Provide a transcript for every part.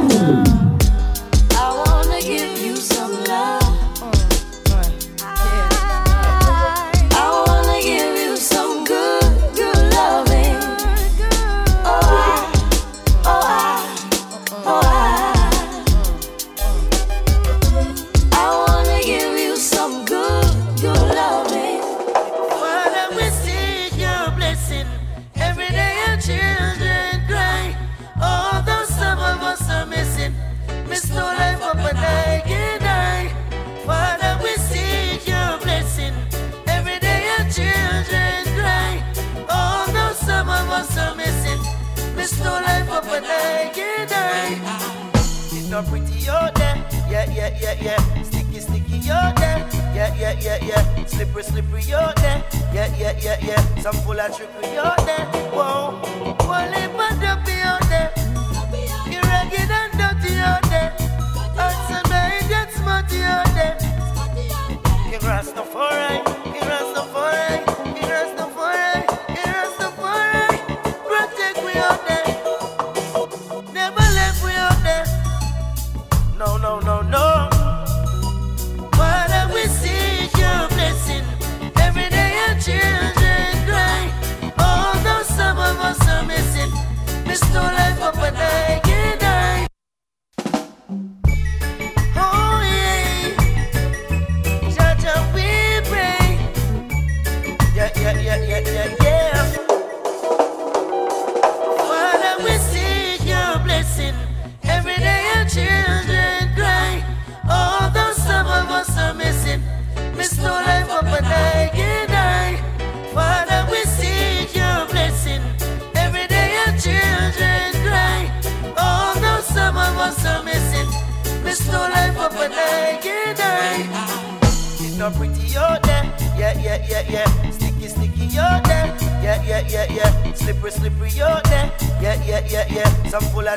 Ooh.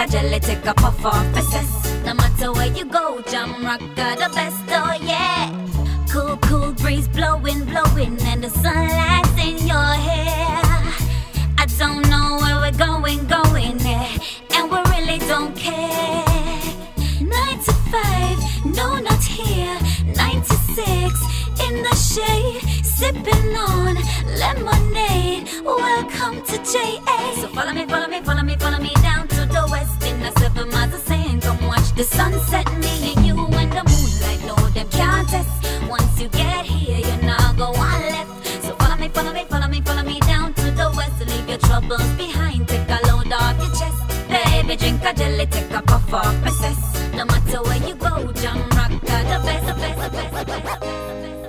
Drink a jelly, take a puff off a cess. No matter where you go, Jamrock got the best,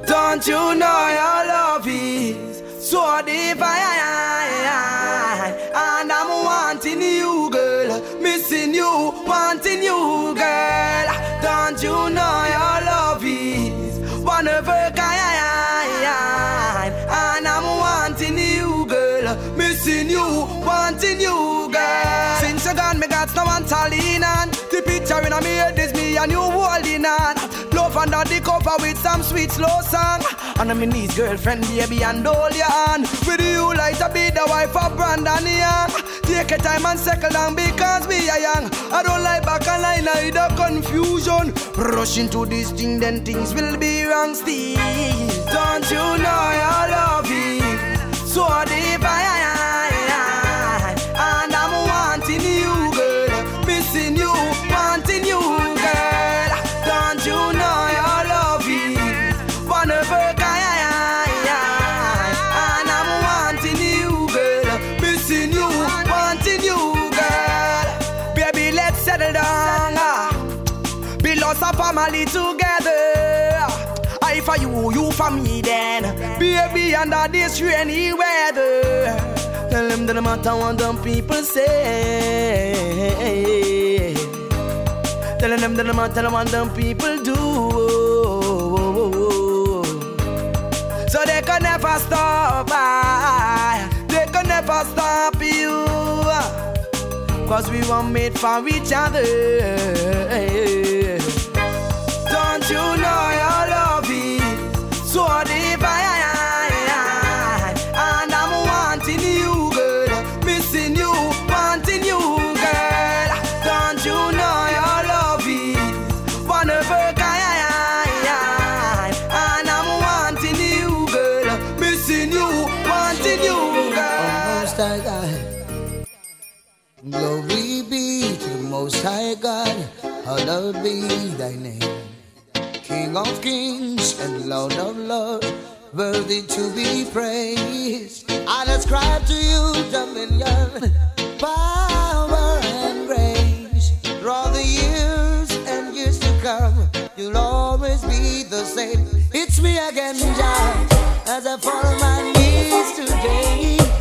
Don't you know your love is so divine? And I'm wanting you, girl. Missing you, wanting you, girl. Don't you know your picture in me head is me and you holding on. Love under the cover with some sweet slow song. And I'm in knees, girlfriend, baby, and hold your hand. With you like to be the wife of Brandon Young. Take your time and settle down because we are young. I don't like back and line, either confusion. Rush into this thing, then things will be wrong still. Don't you know your love is so divine? And under this rainy weather. Tell them that no matter what them people say. Telling them that no matter what them people do. So they can never stop. ah. They can never stop you. Cause we were made for each other. Don't you know your love Most High God. Hallowed be thy name. King of kings and Lord of lords, worthy to be praised. I ascribe to you dominion, power, and grace. All the years and years to come, you'll always be the same. It's me again, Jah, as I fall on my knees today.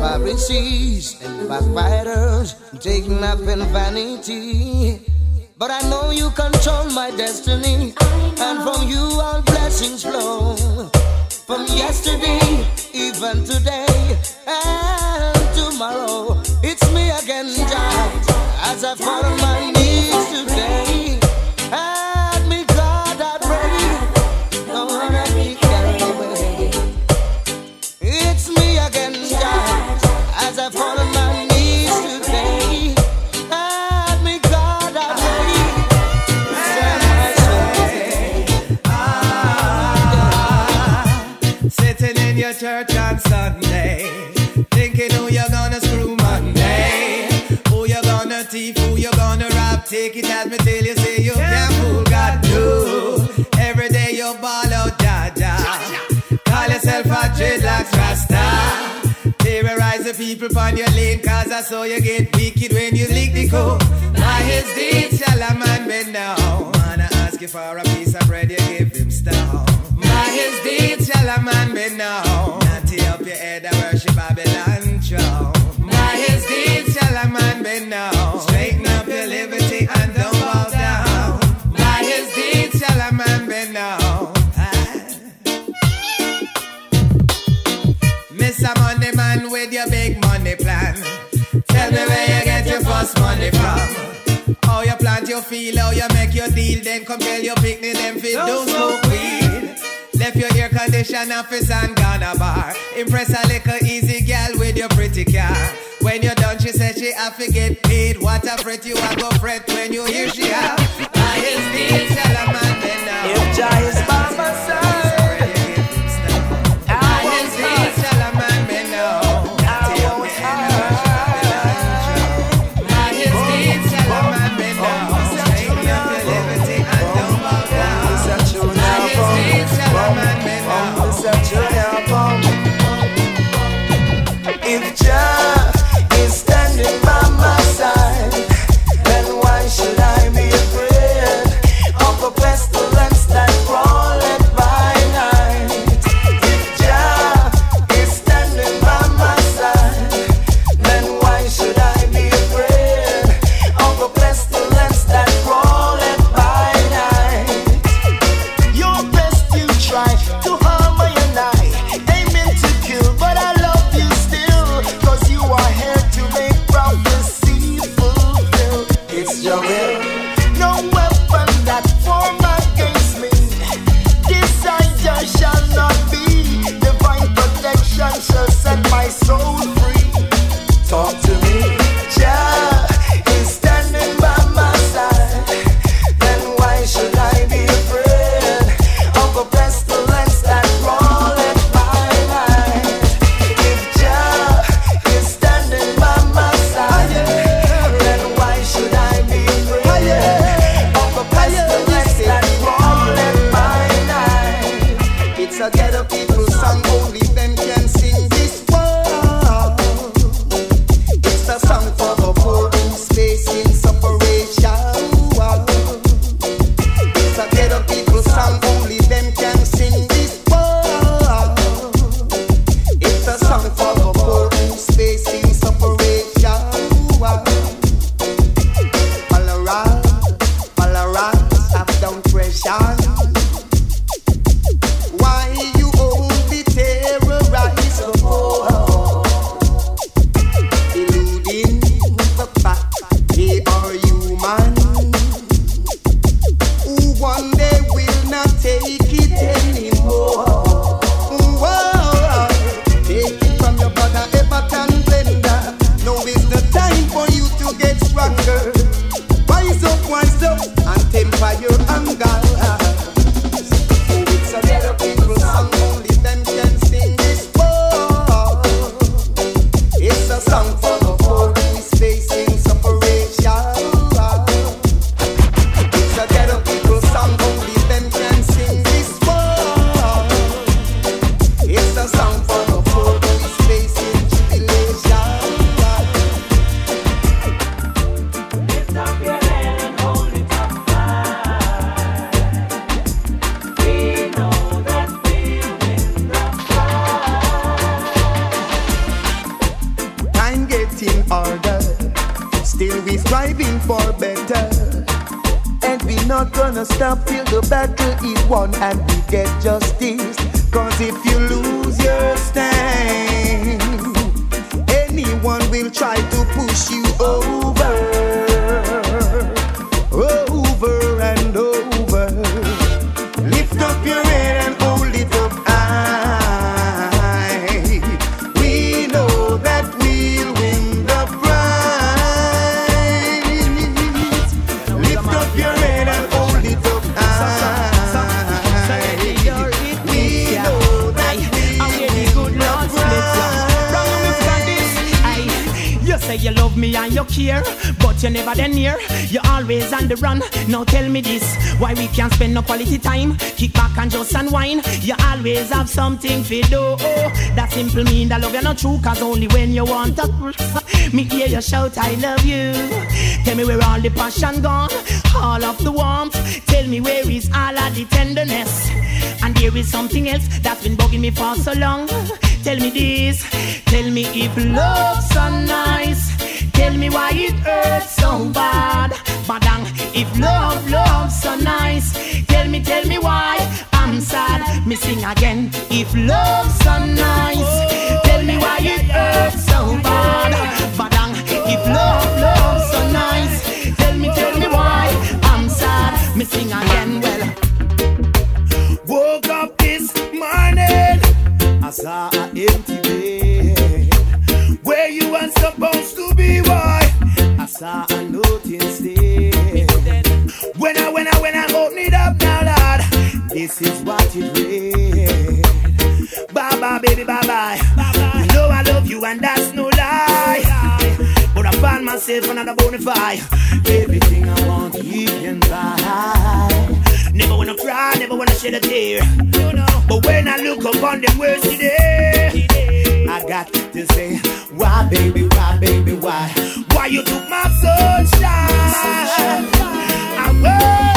Pharisees and backbiters taking up in vanity. But I know you control my destiny, and from you all blessings flow. From yesterday, even today, and tomorrow, it's me again, Jah, as I fall on my to church on Sunday, thinking who you're gonna screw Monday, who you're gonna thief, who you're gonna rob. Take it at me till you say you can't fool God too. Every day you ball out, Jaja. Call yourself a dreadlocks rasta. Terrorize the people on your lane, cause I saw you get wicked when you lick the code. By his deed shall a man bend down. Wanna ask you for a piece of bread. feel how you make your deal, then compel your picnic, them fit don't, don't smoke weed. Left your air conditioner office and gonna bar. Impress a little easy gal with your pretty car. When you're done, she said she have to get paid. What a fret you are go fret when you hear she have. Now tell me this, why we can't spend no quality time? Kick back and just unwind. You always have something to do. That simple mean that love you not true, cause only when you want to. Me hear you shout, I love you. Tell me where all the passion gone, all of the warmth. Tell me where is all of the tenderness. And there is something else that's been bugging me for so long. Tell me this, tell me if love's so nice. Tell me why it hurts so bad. If love, love's so nice. Tell me, tell me why I'm sad. Me sing again. If love's so nice, tell me why it hurts so bad. Badang, if love, love's this is what it read. Bye bye, baby, bye bye. You know I love you, and that's no lie. But I find myself another bonafide. Everything I want, you can buy. Never wanna cry, never wanna shed a tear. But when I look upon the words today, I got to say, why, baby, why, baby, why? Why you took my sunshine? I why?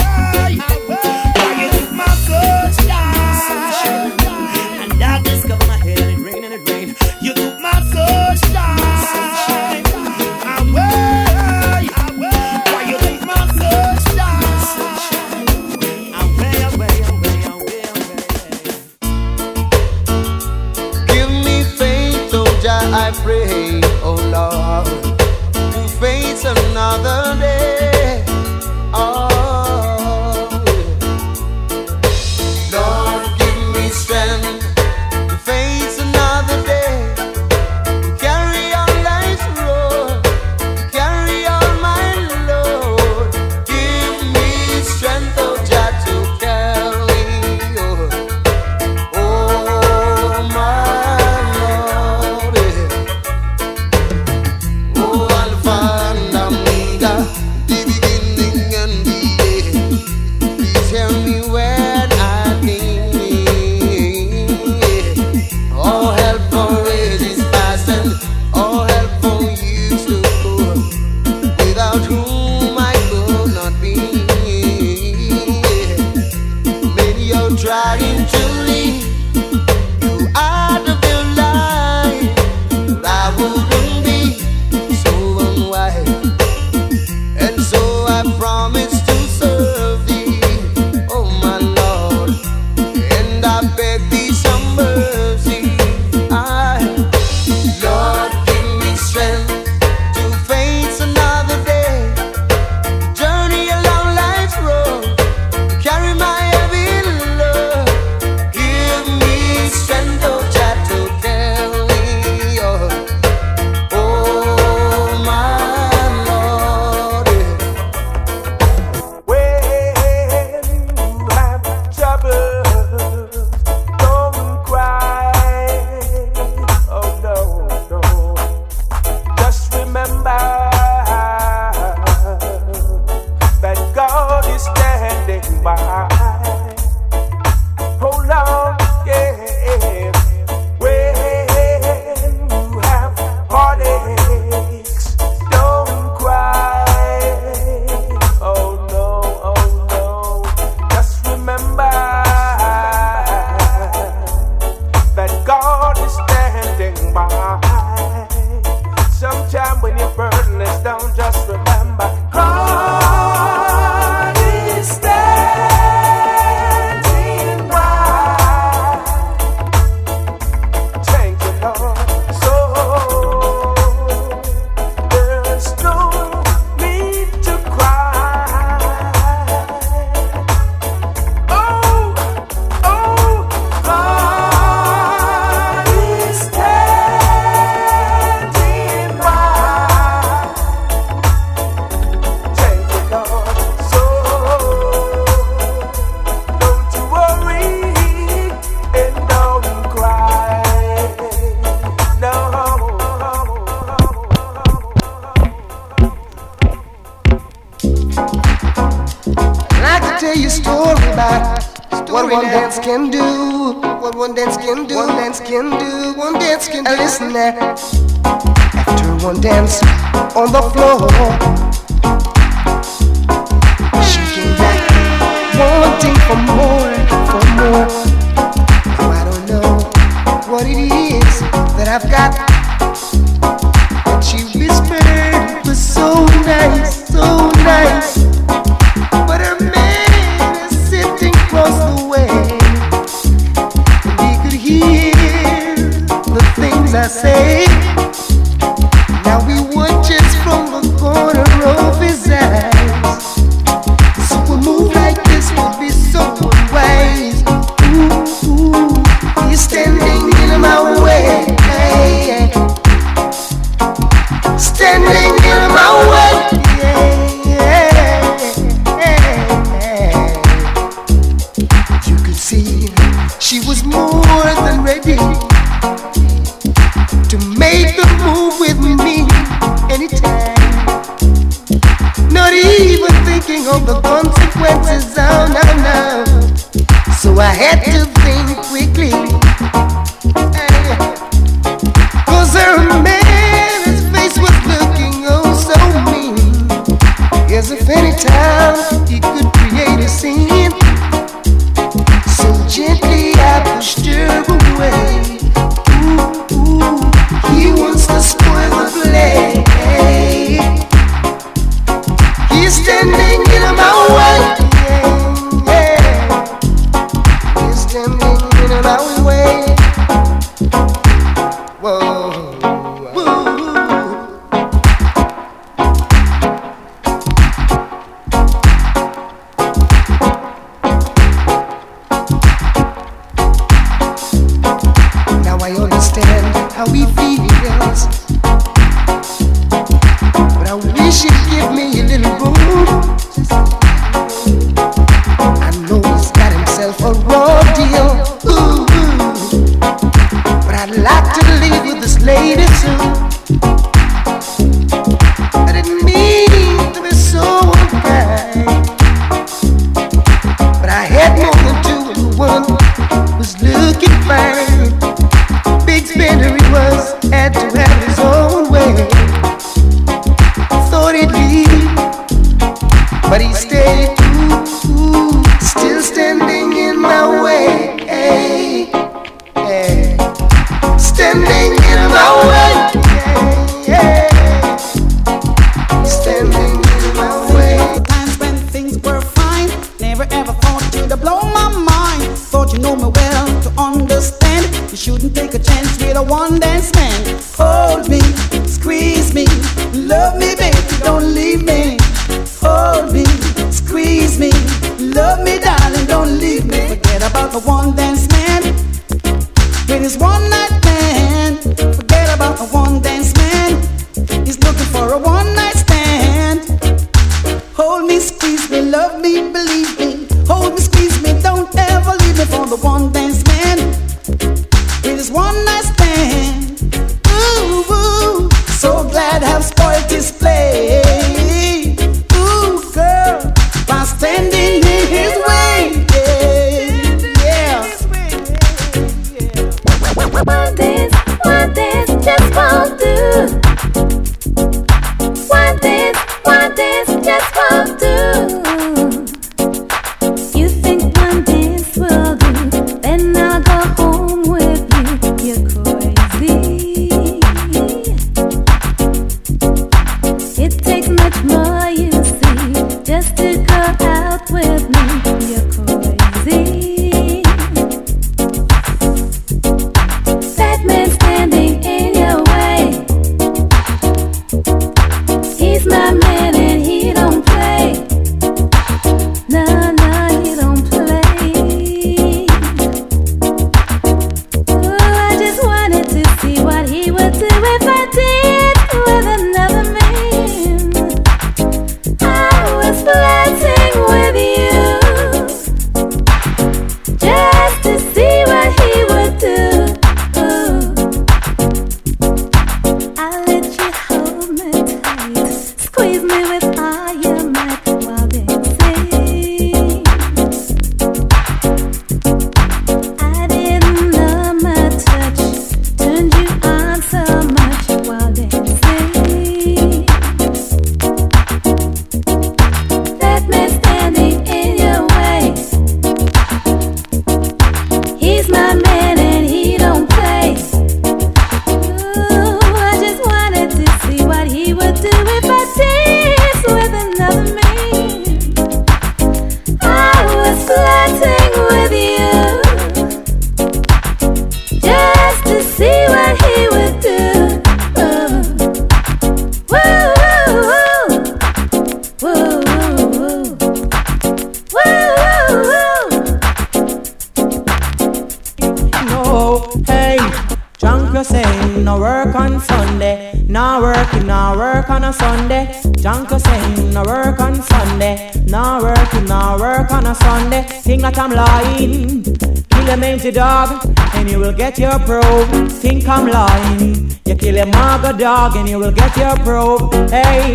Get your probe. Think I'm lying. You kill a maga dog and you will get your probe. Hey,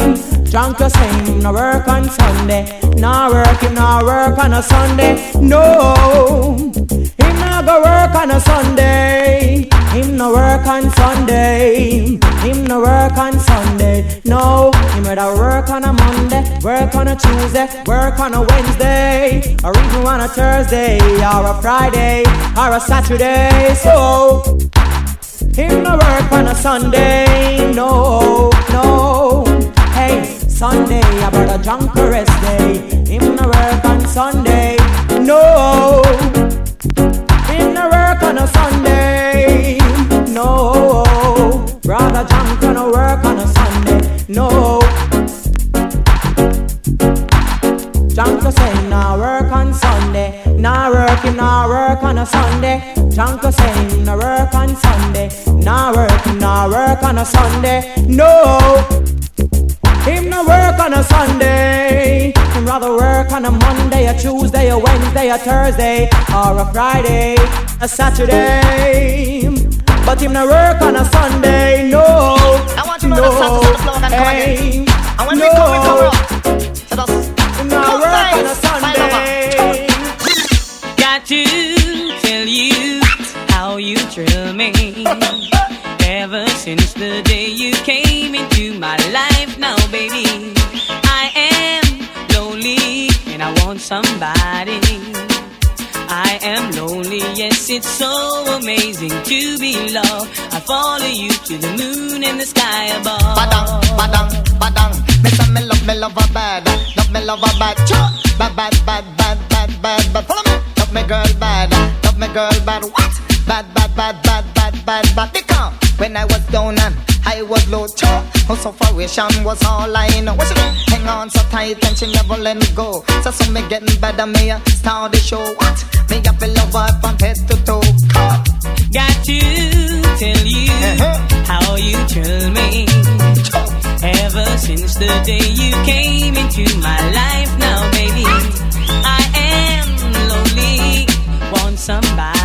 drunk say him no work on Sunday. Now work, him work on a Sunday. No, him not go work on a Sunday. Him no work on Sunday. Him no work on Sunday. No, him rather work on a Monday, work on a Tuesday, work on a Wednesday, or even on a Thursday, or a Friday, or a Saturday. So him no work on a Sunday. No, no. Hey, Sunday, I brought a rest day. Him no work on Sunday. No. Him no work on a Sunday. No. Brother John gonna work on a Sunday. No. Janko say nah work on Sunday. Nah work him nah work on a Sunday. Janko say nah work on Sunday. Nah work him nah work on a Sunday. No. Him no work on a Sunday. Him rather work on a Monday, a Tuesday, a Wednesday, a Thursday, or a Friday, a Saturday. But him no work on a Sunday. No. I want to know the sound of the floor and come again. And when we come, we come up. So just Him no work on a Sunday. Got to tell you how you thrill me. Ever since the day you came into my life, now, baby, I am lonely and I want somebody. I am lonely, yes, it's so amazing to be loved. I follow you to the moon and the sky above. badang, badang, badang. Me say me love, me love her bad. Love me love her bad. Cha. Bad, bad, bad, bad, bad, bad, bad. Follow me. Love me girl bad. Love me girl bad. What? Bad, bad, bad, bad, bad, bad, bad. Because when I was down and I was low, cha. Her sufferation was all I know. What you know? Hang on so tight and she never let me go. So some me getting better, me a start the show. What? Me a feel love her from head to toe. Cut. Got to tell you uh-huh. how you thrill me. Ever since the day you came into my life, now, baby, I am lonely, want somebody.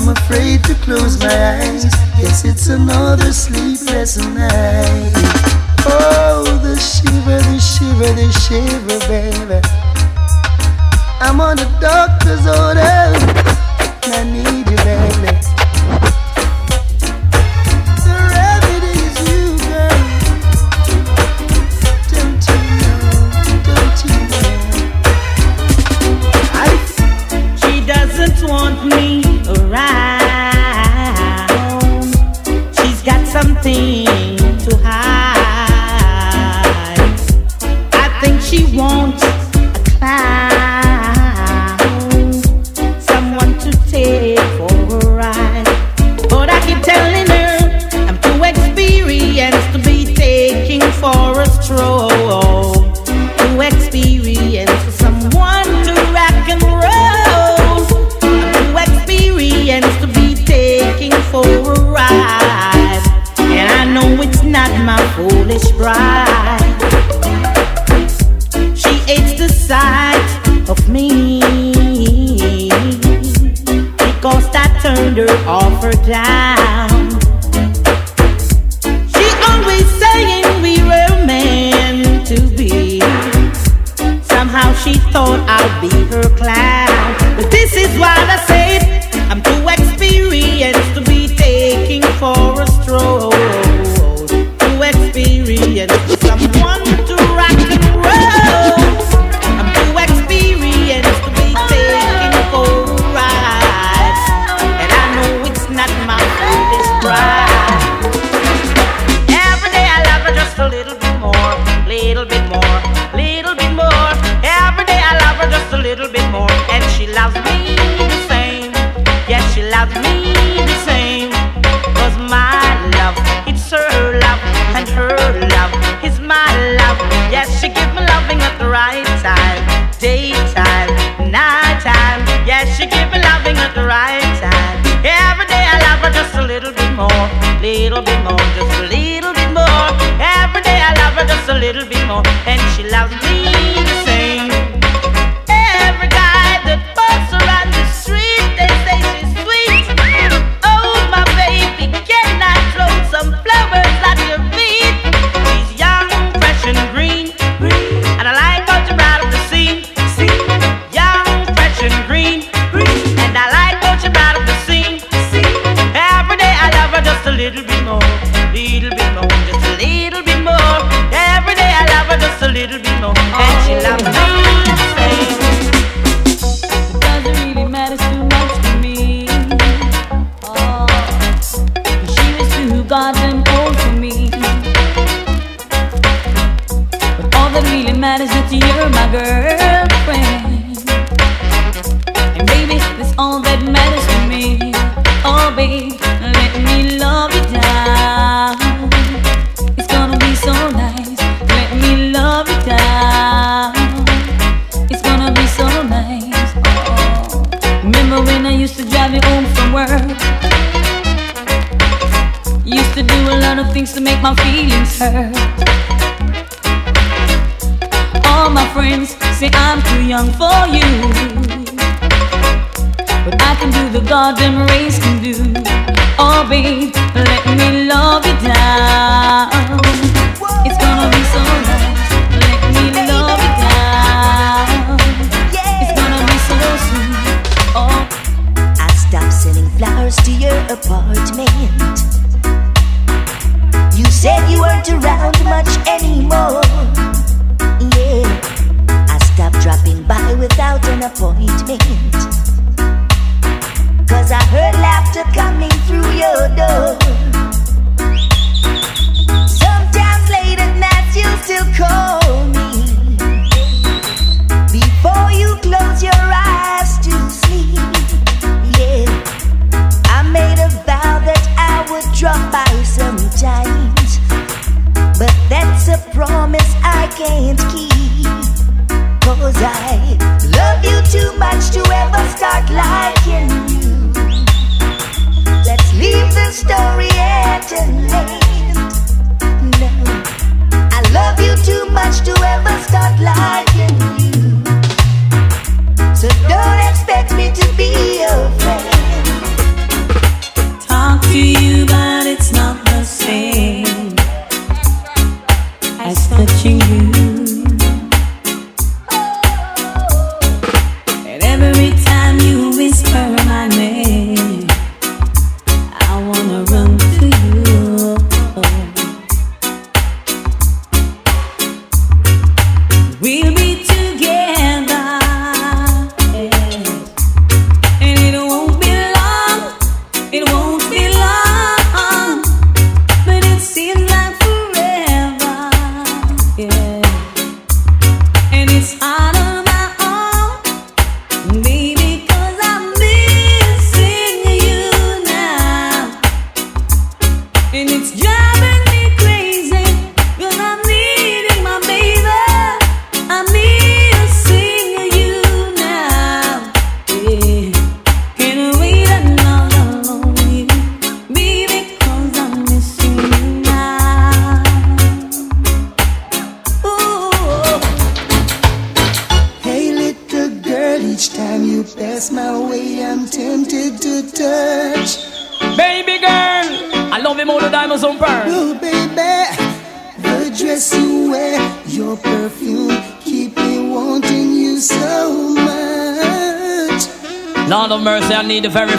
I'm afraid to close my eyes. Yes, it's another sleepless night. Oh, the shiver, the shiver, the shiver, babe.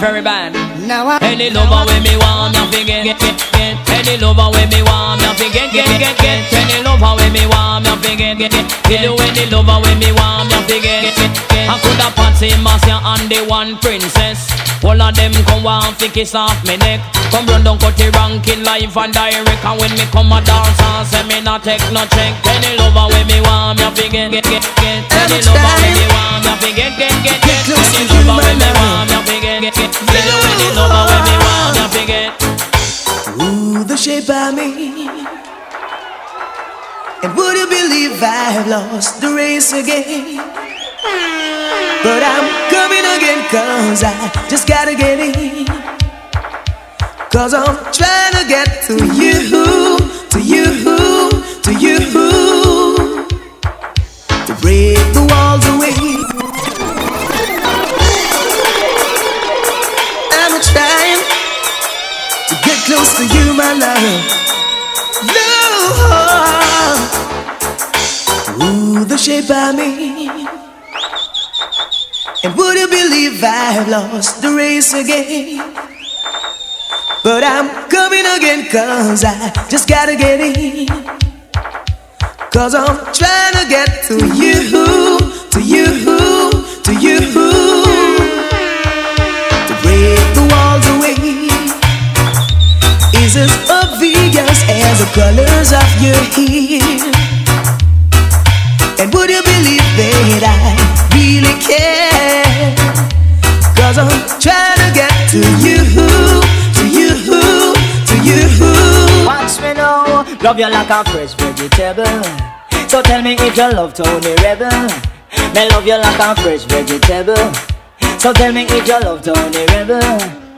Very, bad. Now I Any lover with me want, me forget, get, get, get. Any lover with me want, me forget, get, get, get. Any lover with me want, me forget, get, get. Tell you any lover with me want, me forget, get, get, get. I coulda Patsy, Marcia, and the one princess. All of them come want fi kiss off me neck. Come run down cut the ranking live and direct. And when me come a dance and say me not take no check. Any lover with me want, me forget, get, get, get. Any lover with me want, And would you believe I've lost the race again? But I'm coming again, cause I just gotta get in. Cause I'm trying to get to you, to you, to you. To break the walls away. I'm trying to get close to you, my love. Love. Ooh, the shape of me. And would you believe I've lost the race again? But I'm coming again, cause I just gotta get in. Cause I'm trying to get to you, to you, to you. To break the walls away is as obvious as the colors of your hair. And would you believe that I really care? Cause I'm trying to get to you, to you, to you. Watch me now, love you like a fresh vegetable. So tell me if you love Tony Rebel. Me love you like a fresh vegetable. So tell me if you love Tony Rebel.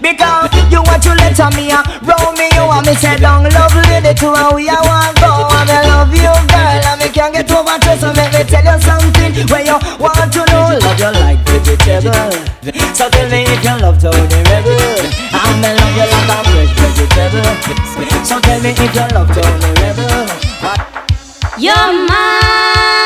Because you want to let me uh, roll me, you want me say down love lady to and we a want go and I love you girl and me can't get over to so make me tell you something where you want to know. Love you like vegetable. So tell me if you love Tony Rebel and me love you like a fresh vegetable. So tell me if you love Tony Rebel You're mine,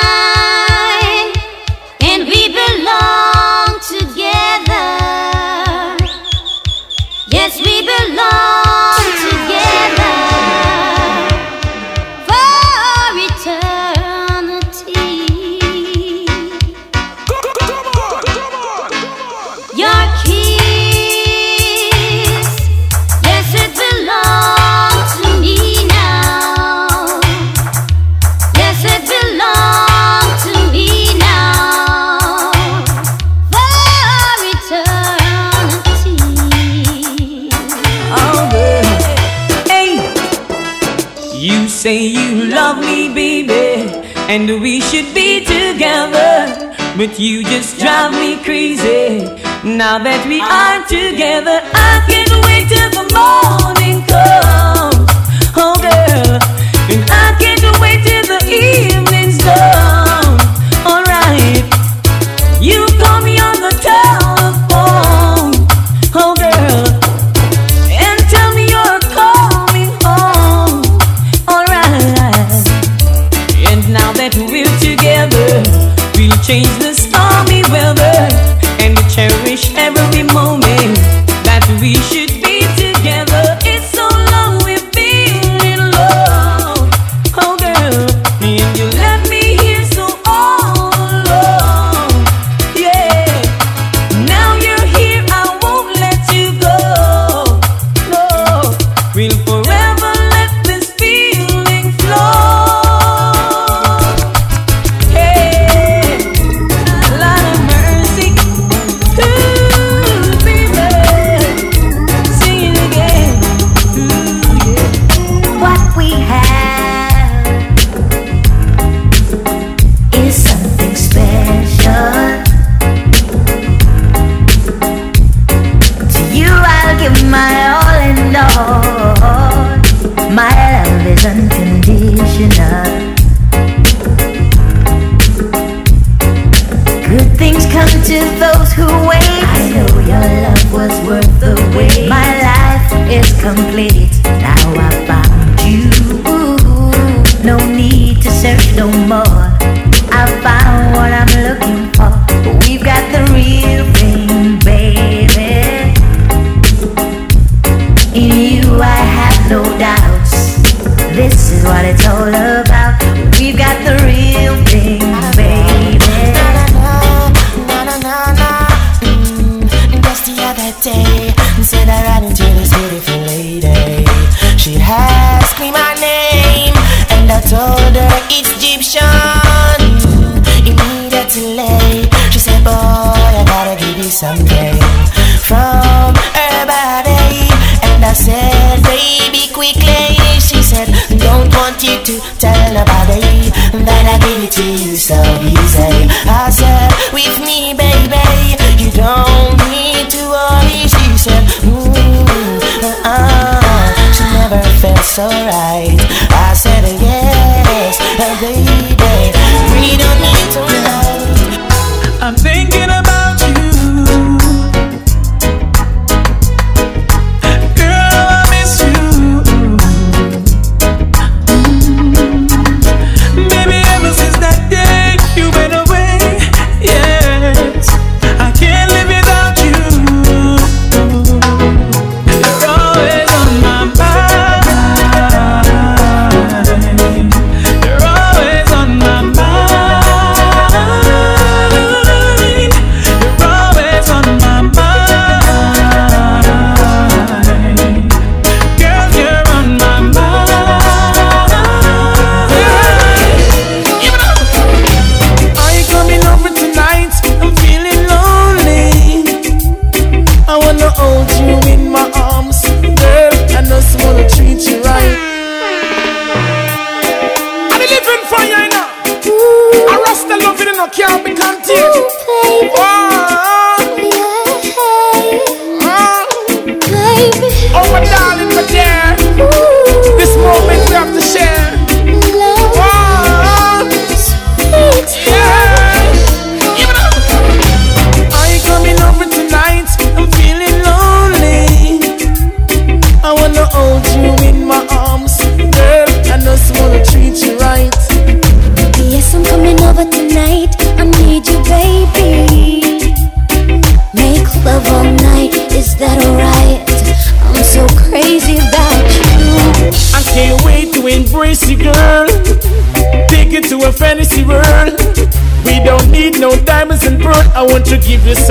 And we should be together, but you just drive me crazy. Now that we are together, I can't wait to this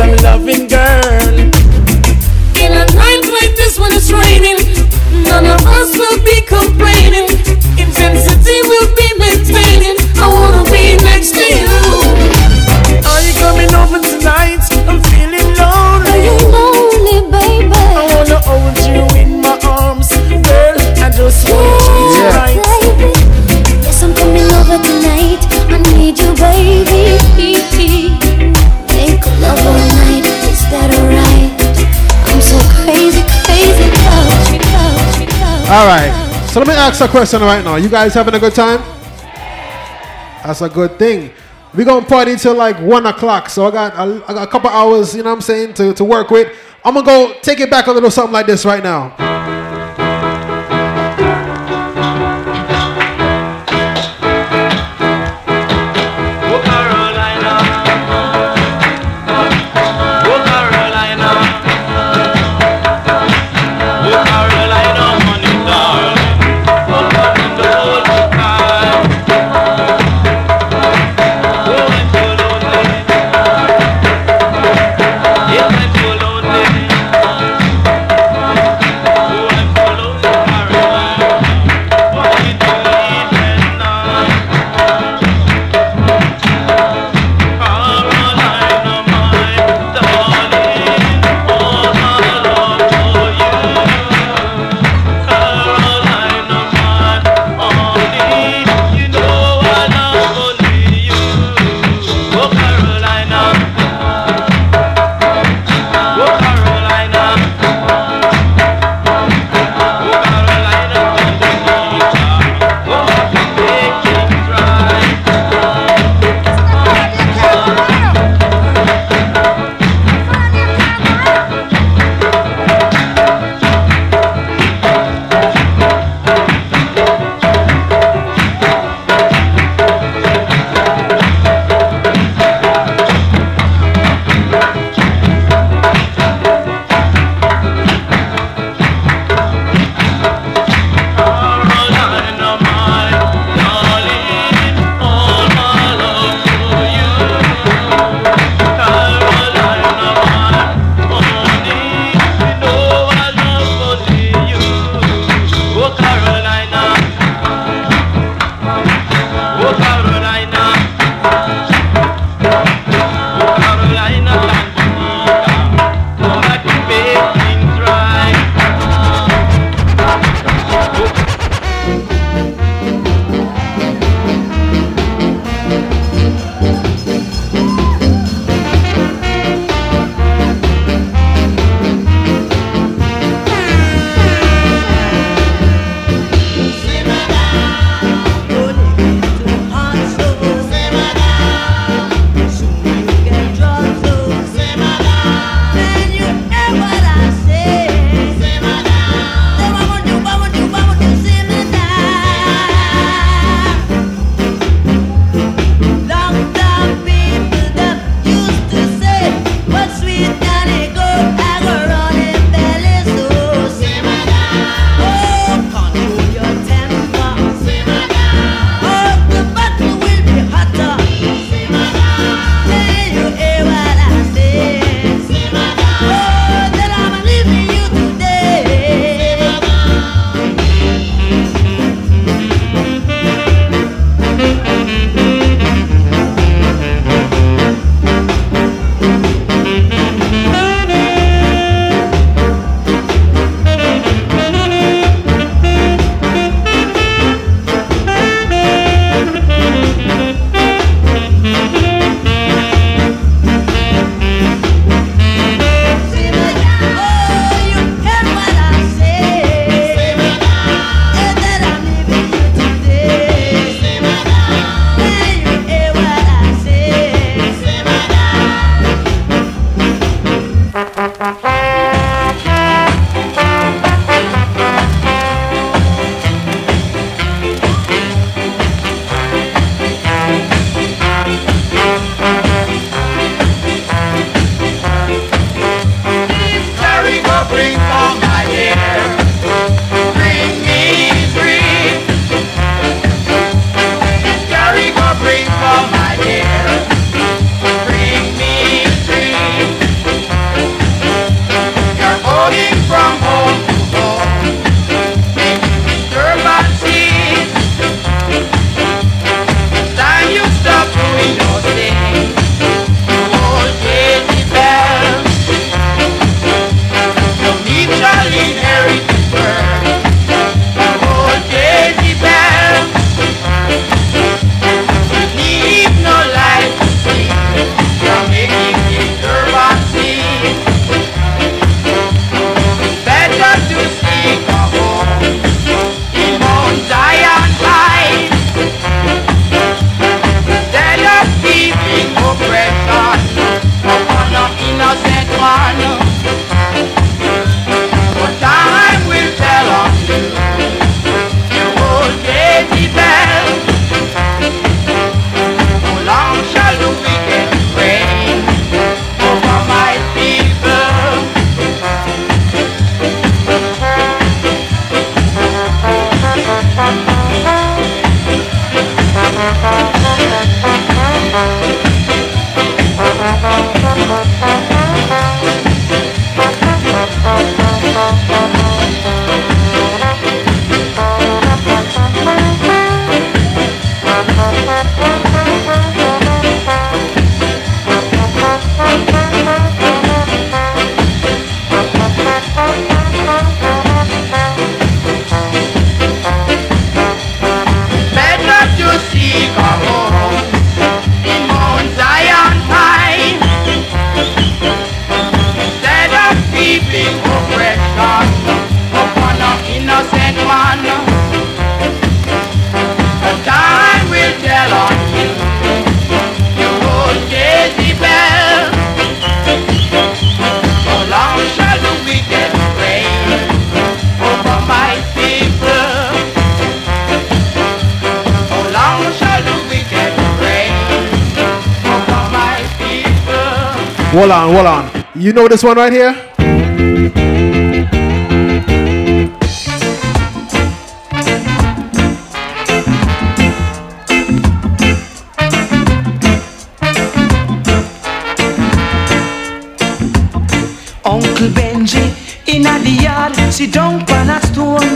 All right. So let me ask a question right now. You guys having a good time? That's a good thing. we going to party till like 1 o'clock. So I got, a, I got a couple hours, you know what I'm saying, to, to work with. I'm going to go take it back a little something like this right now. Bye. Hold on, hold on. You know this one right here? Uncle Benji in a the yard, sit down on a stone.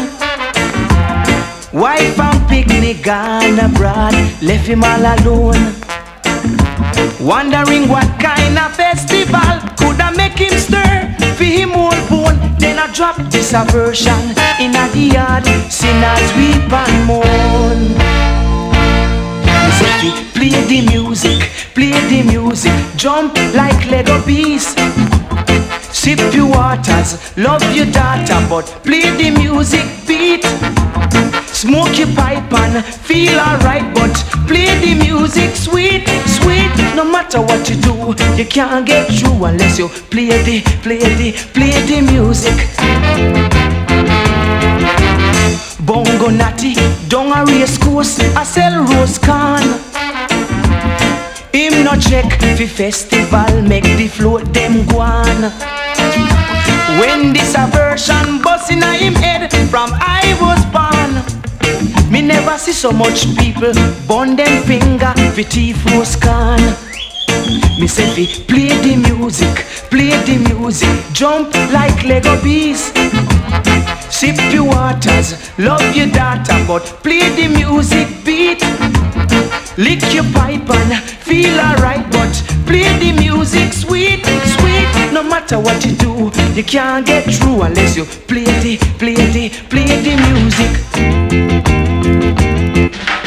Wife and picnic gone abroad, left him all alone. Wondering what kind of festival could I make him stir for him old bone. Then I drop this aversion in a the yard, sinners weep and mourn. Play the music, play the music, jump like Lego bees. Sip your waters, love your daughter, but play the music beat. Smoke your pipe and feel alright, but play the music sweet, sweet. No matter what you do, you can't get through unless you play the, play the, play the music. Bongo natty, down a race course, I sell rose can. Him no check fi festival, make the float them go on. When this aversion bust in him head from I was born. Me never see so much people burn them finger fi thief rose can. Me say fi play the music, play the music, jump like Lego bees. Sip your waters, love your daughter, but play the music beat. Lick your pipe and feel alright, but play the music sweet, sweet. No matter what you do, you can't get through unless you play the, play the, play the music. We're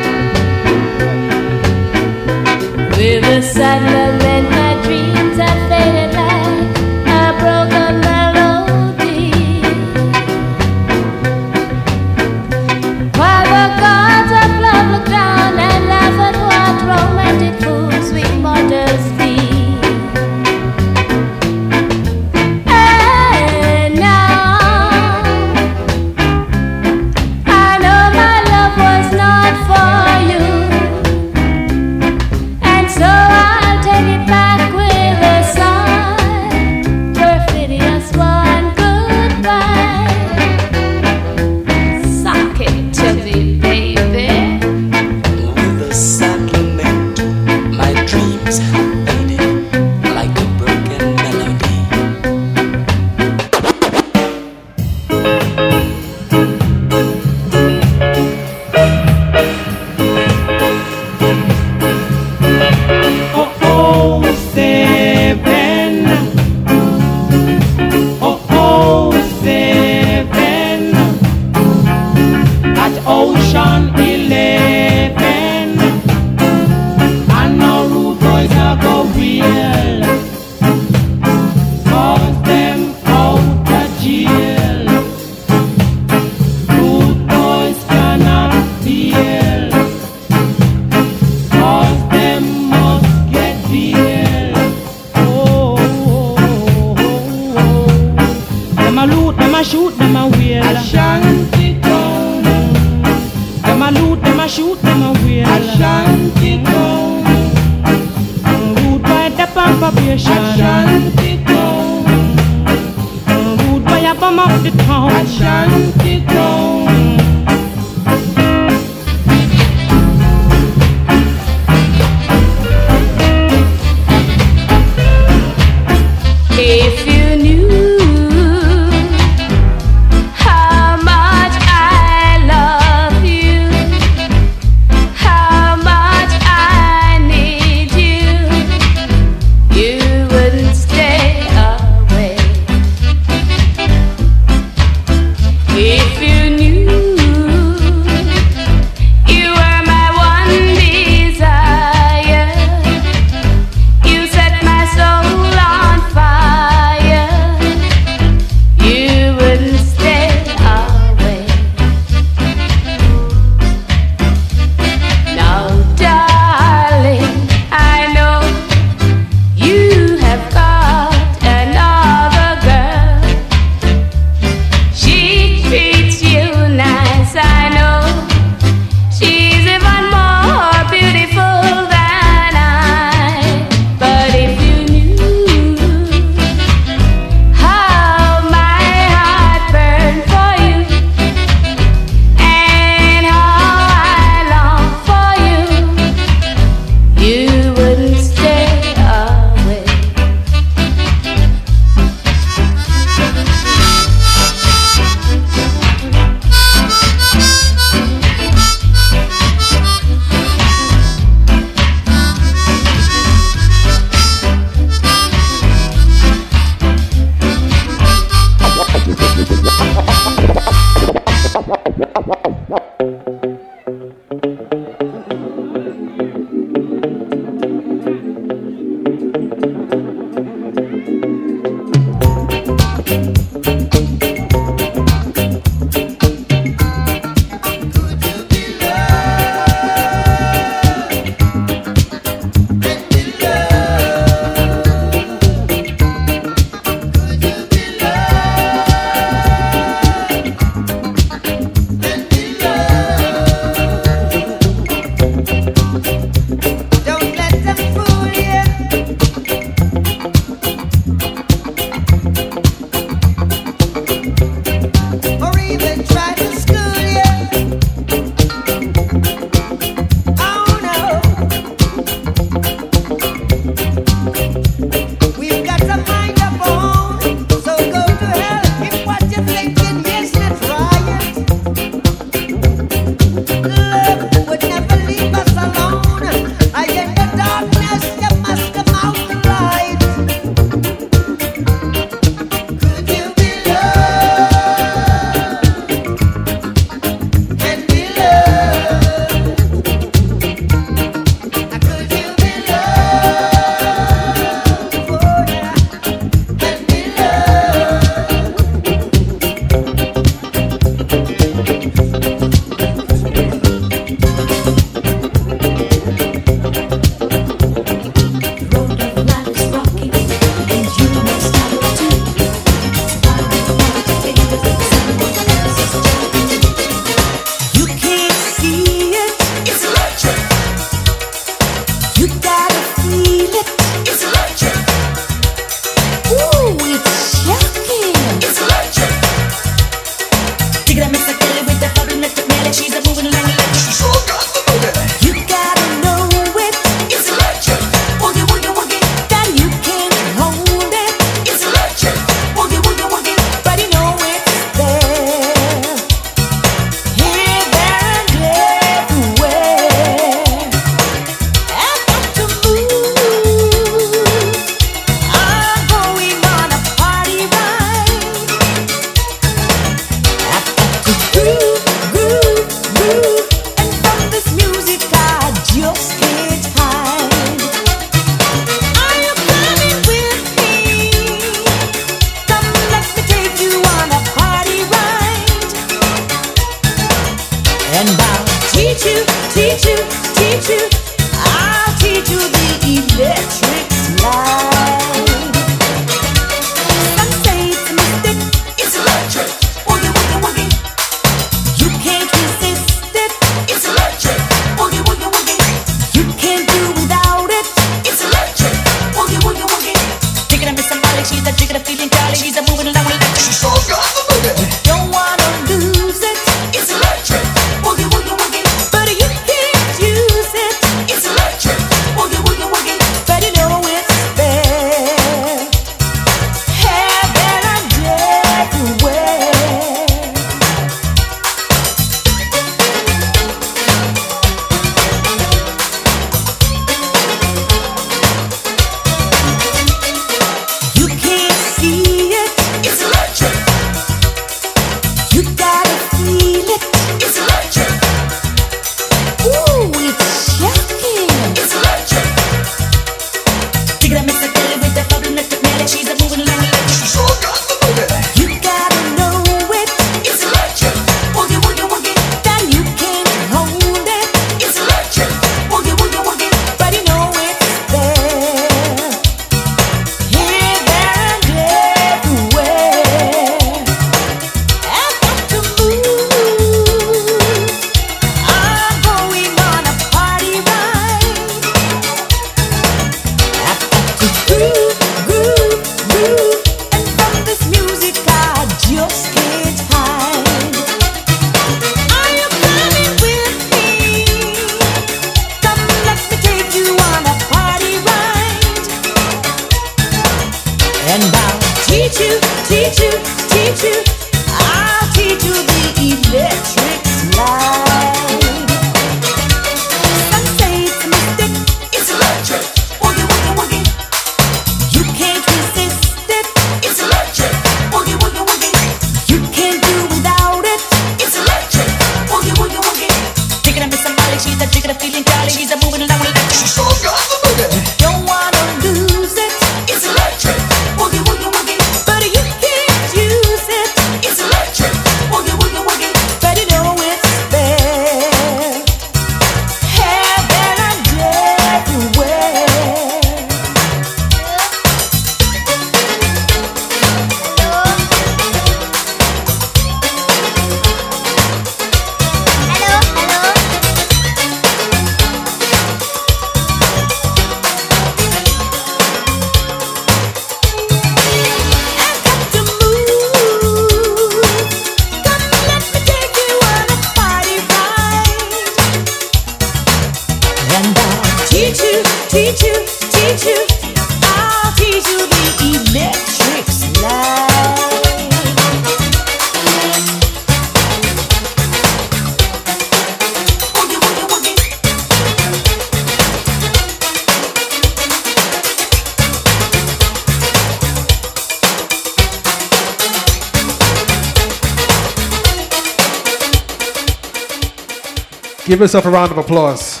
Give yourself a round of applause.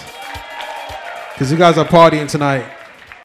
Because you guys are partying tonight.